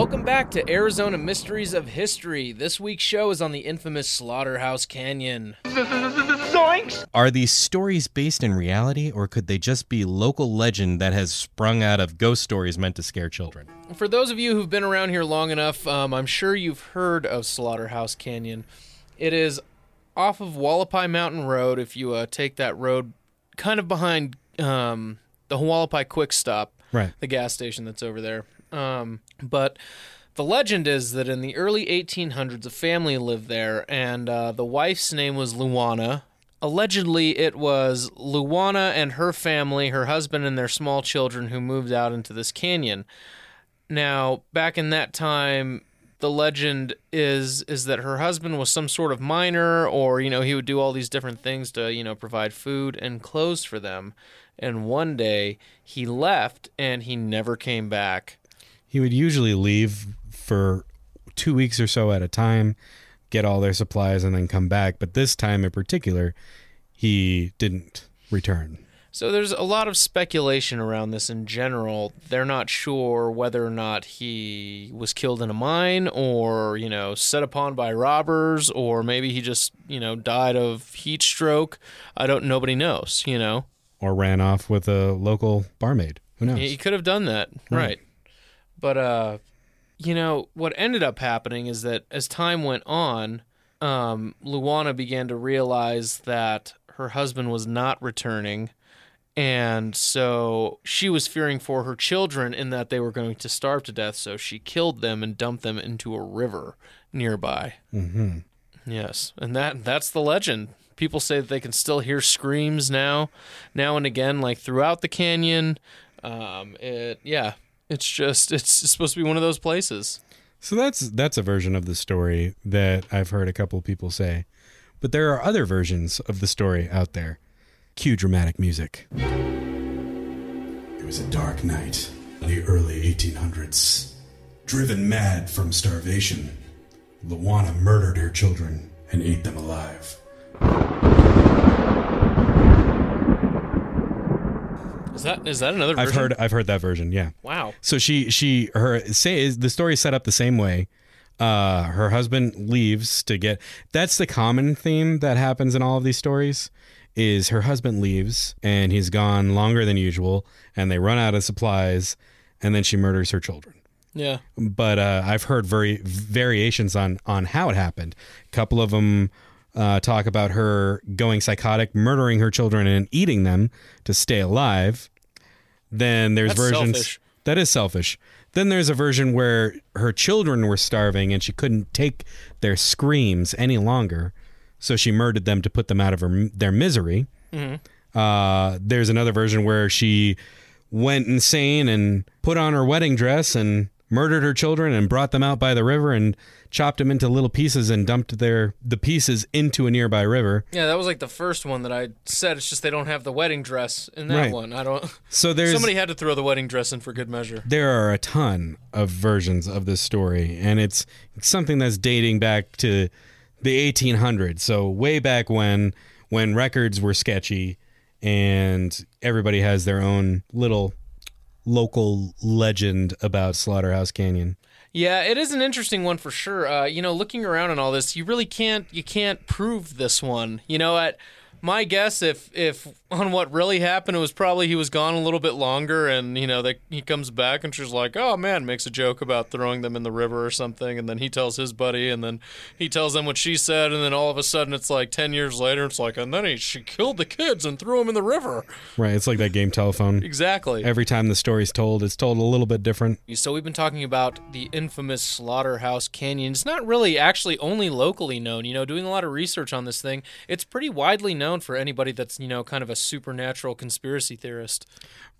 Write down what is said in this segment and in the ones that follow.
Welcome back to Arizona Mysteries of History. This week's show is on the infamous Slaughterhouse Canyon. Are these stories based in reality, or could they just be local legend that has sprung out of ghost stories meant to scare children? For those of you who've been around here long enough, um, I'm sure you've heard of Slaughterhouse Canyon. It is off of Hualapai Mountain Road. If you uh, take that road, kind of behind um, the Hualapai Quick Stop, Right. the gas station that's over there. Um, but the legend is that in the early 1800s, a family lived there, and uh, the wife's name was Luana. Allegedly, it was Luana and her family, her husband, and their small children who moved out into this canyon. Now, back in that time, the legend is is that her husband was some sort of miner, or you know, he would do all these different things to you know provide food and clothes for them. And one day he left, and he never came back. He would usually leave for two weeks or so at a time, get all their supplies, and then come back. But this time in particular, he didn't return. So there's a lot of speculation around this in general. They're not sure whether or not he was killed in a mine or, you know, set upon by robbers or maybe he just, you know, died of heat stroke. I don't nobody knows, you know. Or ran off with a local barmaid. Who knows? He could have done that, right. Right. But uh you know, what ended up happening is that as time went on, um Luana began to realize that her husband was not returning and so she was fearing for her children in that they were going to starve to death, so she killed them and dumped them into a river nearby. hmm Yes, and that that's the legend. People say that they can still hear screams now, now and again, like throughout the canyon. Um, it yeah, it's just it's supposed to be one of those places. So that's that's a version of the story that I've heard a couple people say. But there are other versions of the story out there. Cue dramatic music. It was a dark night in the early 1800s. Driven mad from starvation, Luana murdered her children and ate them alive. Is that is that another? I've version? heard I've heard that version, yeah. Wow. So she she her say is the story is set up the same way. Uh, her husband leaves to get. That's the common theme that happens in all of these stories. Is her husband leaves and he's gone longer than usual, and they run out of supplies, and then she murders her children. Yeah. But uh, I've heard very variations on on how it happened. A couple of them uh, talk about her going psychotic, murdering her children, and eating them to stay alive. Then there's That's versions selfish. that is selfish. Then there's a version where her children were starving and she couldn't take their screams any longer, so she murdered them to put them out of her, their misery. Uh, there's another version where she went insane and put on her wedding dress and murdered her children and brought them out by the river and chopped them into little pieces and dumped their the pieces into a nearby river. Yeah, that was like the first one that I said. It's just they don't have the wedding dress in that Right. one. I don't. So there's Somebody had to throw the wedding dress in for good measure. there are a ton of versions of this story and it's something that's dating back to the 1800s so way back when when records were sketchy and everybody has their own little local legend about slaughterhouse canyon Yeah, it is an interesting one for sure. Uh, you know, looking around and all this, you really can't you can't prove this one. You know, at my guess, if if on what really happened, it was probably he was gone a little bit longer, and you know, that he comes back and she's like, "Oh man," makes a joke about throwing them in the river or something, and then he tells his buddy, and then he tells them what she said, and then all of a sudden it's like ten years later, it's like, and then he she killed the kids and threw them in the river. right it's like that game telephone Exactly. every time the story's told it's told a little bit different So we've been talking about the infamous Slaughterhouse Canyon. It's not really actually only locally known. You know, doing a lot of research on this thing, it's pretty widely known for anybody that's you know kind of a supernatural conspiracy theorist.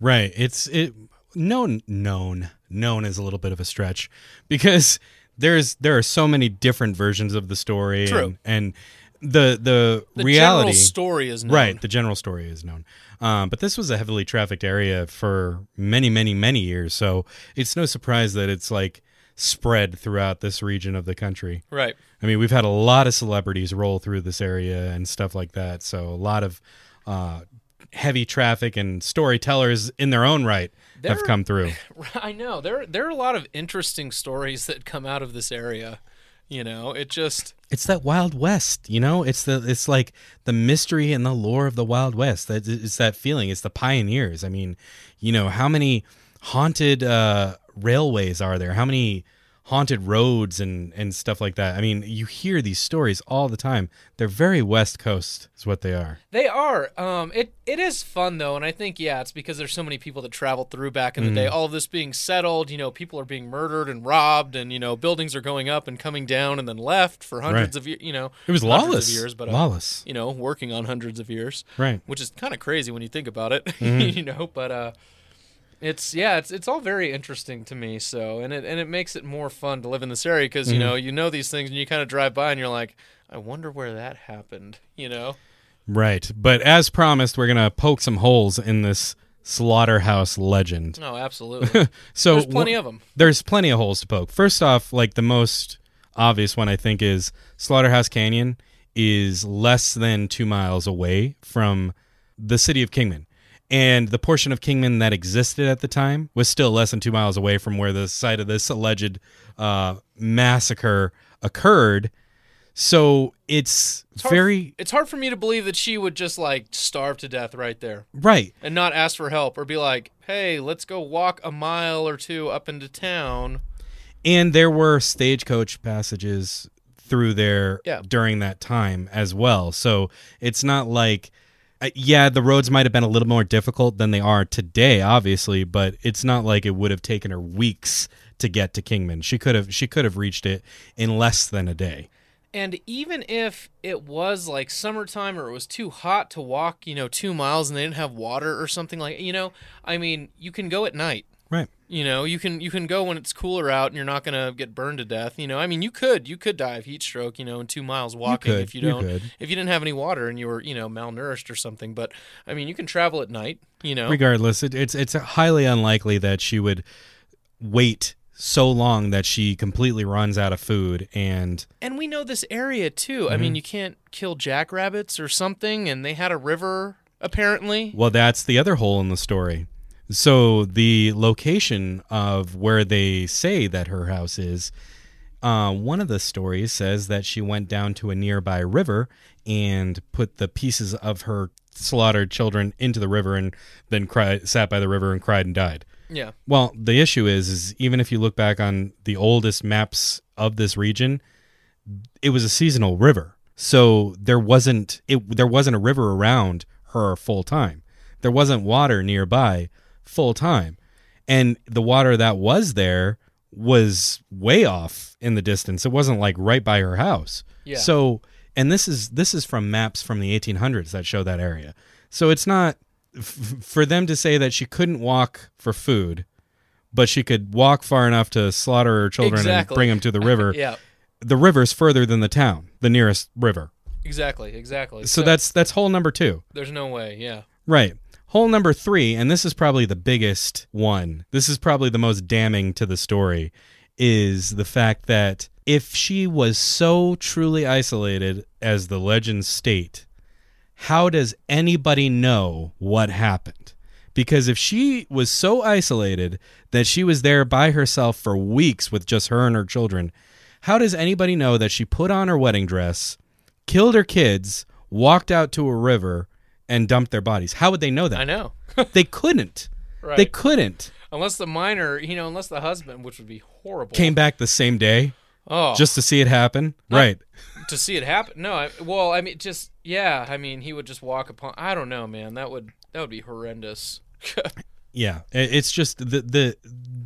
Right. It's it known known known is a little bit of a stretch because there's there are so many different versions of the story True. and, and the the, The reality general story is known. right the general story is known um, but this was a heavily trafficked area for many many many years so it's no surprise that it's like spread throughout this region of the country Right. I mean, we've had a lot of celebrities roll through this area and stuff like that. So a lot of uh, heavy traffic and storytellers in their own right have come through. I know there there are a lot of interesting stories that come out of this area. You know, it just It's that Wild West, you know. It's the it's like the mystery and the lore of the Wild West. That it's that feeling. It's the pioneers. I mean, you know, how many haunted uh, railways are there? How many haunted roads and and stuff like that? I mean, you hear these stories all the time. They're very West Coast, is what they are. They are. Um, it it is fun though, and I think yeah, it's because there's so many people that traveled through back in the Mm-hmm. day. All of this being settled, you know, people are being murdered and robbed, and you know, buildings are going up and coming down and then left for hundreds Right. of years. You know, It was lawless. of years, but uh, lawless, you know, working on hundreds of years, right? which is kind of crazy when you think about it. Mm-hmm. you know, but uh, it's yeah, it's it's all very interesting to me. So and it and it makes it more fun to live in this area because Mm-hmm. you know you know these things and you kind of drive by and you're like, I wonder where that happened. You know. Right. But as promised, we're gonna poke some holes in this slaughterhouse legend. No, absolutely. So There's plenty wh- of them. there's plenty of holes to poke. First off, like the most obvious one I think is Slaughterhouse Canyon is less than two miles away from the city of Kingman. And the portion of Kingman that existed at the time was still less than two miles away from where the site of this alleged uh, massacre occurred. So it's, very It's hard for me to believe that she would just like starve to death right there right. and not ask for help or be like, "Hey, let's go walk a mile or two up into town." and there were stagecoach passages through there Yeah. during that time as well so it's not like Uh, yeah the roads might have been a little more difficult than they are today obviously but it's not like it would have taken her weeks to get to kingman she could have she could have reached it in less than a day And even if it was like summertime or it was too hot to walk, you know, 2 miles and they didn't have water or something like, you know, I mean, you can go at night. Right You know, you can you can go when it's cooler out and you're not gonna get burned to death. You know, I mean, you could you could die of heat stroke. You know, in two miles walking could, if you you don't could. if you didn't have any water and you were you know malnourished or something. But I mean, you can travel at night. You know, regardless it, it's it's highly unlikely that she would wait so long that she completely runs out of food and and we know this area too. I Mm-hmm. mean, you can't kill jackrabbits or something, and they had a river apparently. Well, that's the other hole in the story. So the location of where they say that her house is, uh, one of the stories says that she went down to a nearby river and put the pieces of her slaughtered children into the river and then cried, sat by the river and cried and died. Yeah, Well, the issue is, is even if you look back on the oldest maps of this region, it was a seasonal river. So there wasn't it there wasn't a river around her full time. There wasn't water nearby full time. And the water that was there was way off in the distance. It wasn't like right by her house. Yeah. So and this is this is from maps from the 1800s that show that area. So it's not f- for them to say that she couldn't walk for food, but she could walk far enough to slaughter her children Exactly. and bring them to the river. yeah, The river's further than the town, the nearest river. exactly, exactly. So that's that's hole number 2. there's no way. Yeah, Right. Hole number 3, and this is probably the biggest one. This is probably the most damning to the story is the fact that if she was so truly isolated as the legends state, how does anybody know what happened? Because if she was so isolated that she was there by herself for weeks with just her and her children, how does anybody know that she put on her wedding dress, killed her kids, walked out to a river, and dumped their bodies? How would they know that? I know. They couldn't. right. They couldn't. unless the miner, you know, unless the husband, which would be horrible, Came back the same day oh, just to see it happen. Right. to see it happen. No, I, well, I mean, just yeah. I mean, he would just walk upon. I don't know, man. That would that would be horrendous. Yeah, it's just the the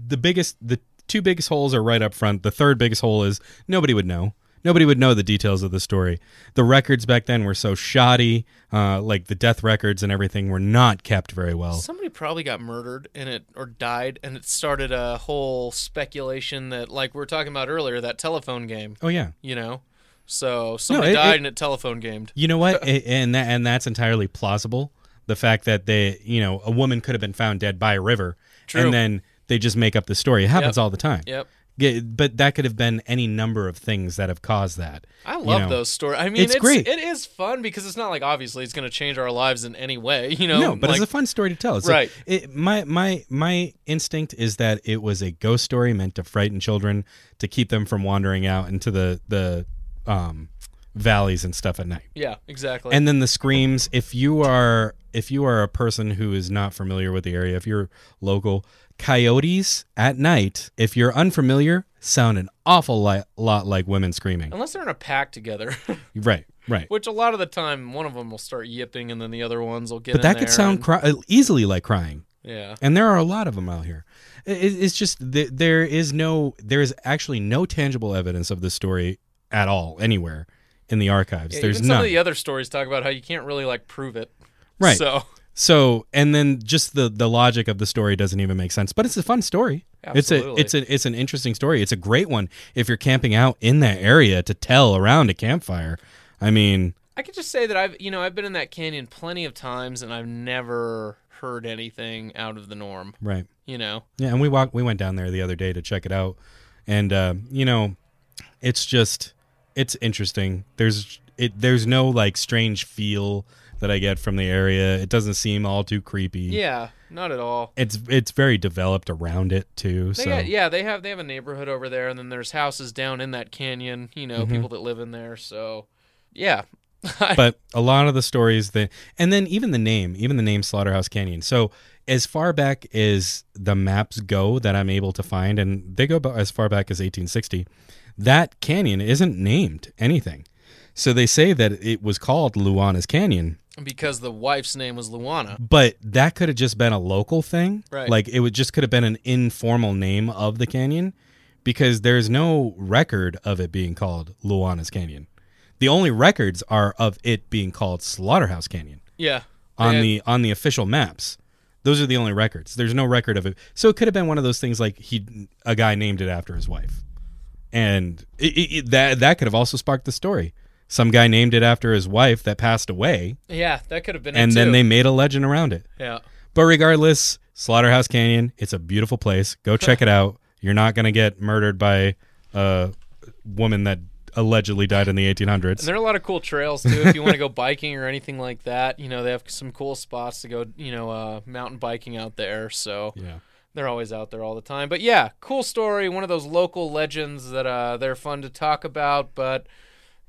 the biggest the two biggest holes are right up front. The third biggest hole is nobody would know. Nobody would know the details of the story. The records back then were so shoddy, uh, like the death records and everything were not kept very well. Somebody probably got murdered in it or died, and it started a whole speculation that, like we were talking about earlier, that telephone game. Oh yeah, You know, so somebody it- died it- and it telephone gamed. you know what? I- and that and that's entirely plausible. The fact that they, you know, a woman could have been found dead by a river, True. and then they just make up the story. It happens Yep. all the time. Yep. But that could have been any number of things that have caused that. I you love know. those stories. I mean, It's it's, great. It is fun because it's not like obviously it's going to change our lives in any way. You know, No, but like, it's a fun story to tell. It's Right. Like, it, my my my instinct is that it was a ghost story meant to frighten children to keep them from wandering out into the the um, valleys and stuff at night. yeah, exactly. And then the screams. If you are if you are a person who is not familiar with the area, if you're local, coyotes at night, if you're unfamiliar, sound an awful li- lot like women screaming. Unless they're in a pack together, Right, right. which a lot of the time one of them will start yipping and then the other ones will get. But that could sound and- cry- easily like crying. yeah. and there are a lot of them out here. It's just th- there is no there is actually no tangible evidence of this story at all anywhere in the archives. Yeah, There's even some none. of the other stories talk about how you can't really like prove it. Right. So so and then just the the logic of the story doesn't even make sense. But it's a fun story. Absolutely. It's a it's a it's an interesting story. It's a great one if you're camping out in that area to tell around a campfire. I mean, I could just say that I've you know I've been in that canyon plenty of times and I've never heard anything out of the norm. right. You know. Yeah, and we walked. We went down there the other day to check it out, and uh, you know, it's just it's interesting. There's it. There's no like strange feel that I get from the area. It doesn't seem all too creepy. Yeah, not at all. It's it's very developed around it too. They so got, yeah, they have they have a neighborhood over there, and then there's houses down in that canyon. You know, mm-hmm. people that live in there. So, yeah, but a lot of the stories that and then even the name even the name slaughterhouse canyon so as far back as the maps go that i'm able to find and they go as far back as 1860 that canyon isn't named anything so they say that it was called luana's canyon because the wife's name was Luana. but that could have just been a local thing Right. like it would just could have been an informal name of the canyon because there's no record of it being called luana's canyon the only records are of it being called slaughterhouse canyon Yeah, on And- the on the official maps. Those are the only records. There's no record of it. So it could have been one of those things like he a guy named it after his wife, and it, it, it- that that could have also sparked the story. Some guy named it after his wife that passed away, yeah, that could have been. and then too. they made a legend around it. yeah, But regardless, Slaughterhouse Canyon, it's a beautiful place. Go check it out. You're not gonna get murdered by a woman that allegedly died in the 1800s. and there are a lot of cool trails too. if you want to go biking or anything like that, you know, they have some cool spots to go. You know, uh, mountain biking out there. So yeah. they're always out there all the time. But yeah, cool story. One of those local legends that uh, they're fun to talk about, but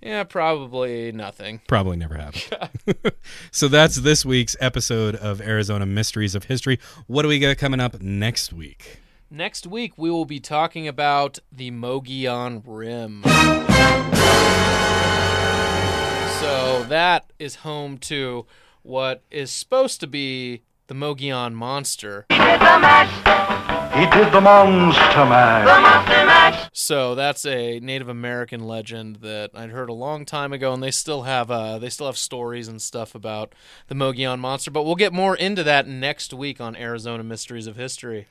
yeah, probably nothing. Probably never happened. so that's this week's episode of Arizona Mysteries of History. What do we got coming up next week? Next week, we will be talking about the Mogollon Rim. So, that is home to what is supposed to be the Mogollon Monster. He did the monster mash. So that's a Native American legend that I'd heard a long time ago, and they still have uh, they still have stories and stuff about the Mogollon monster. But we'll get more into that next week on Arizona Mysteries of History.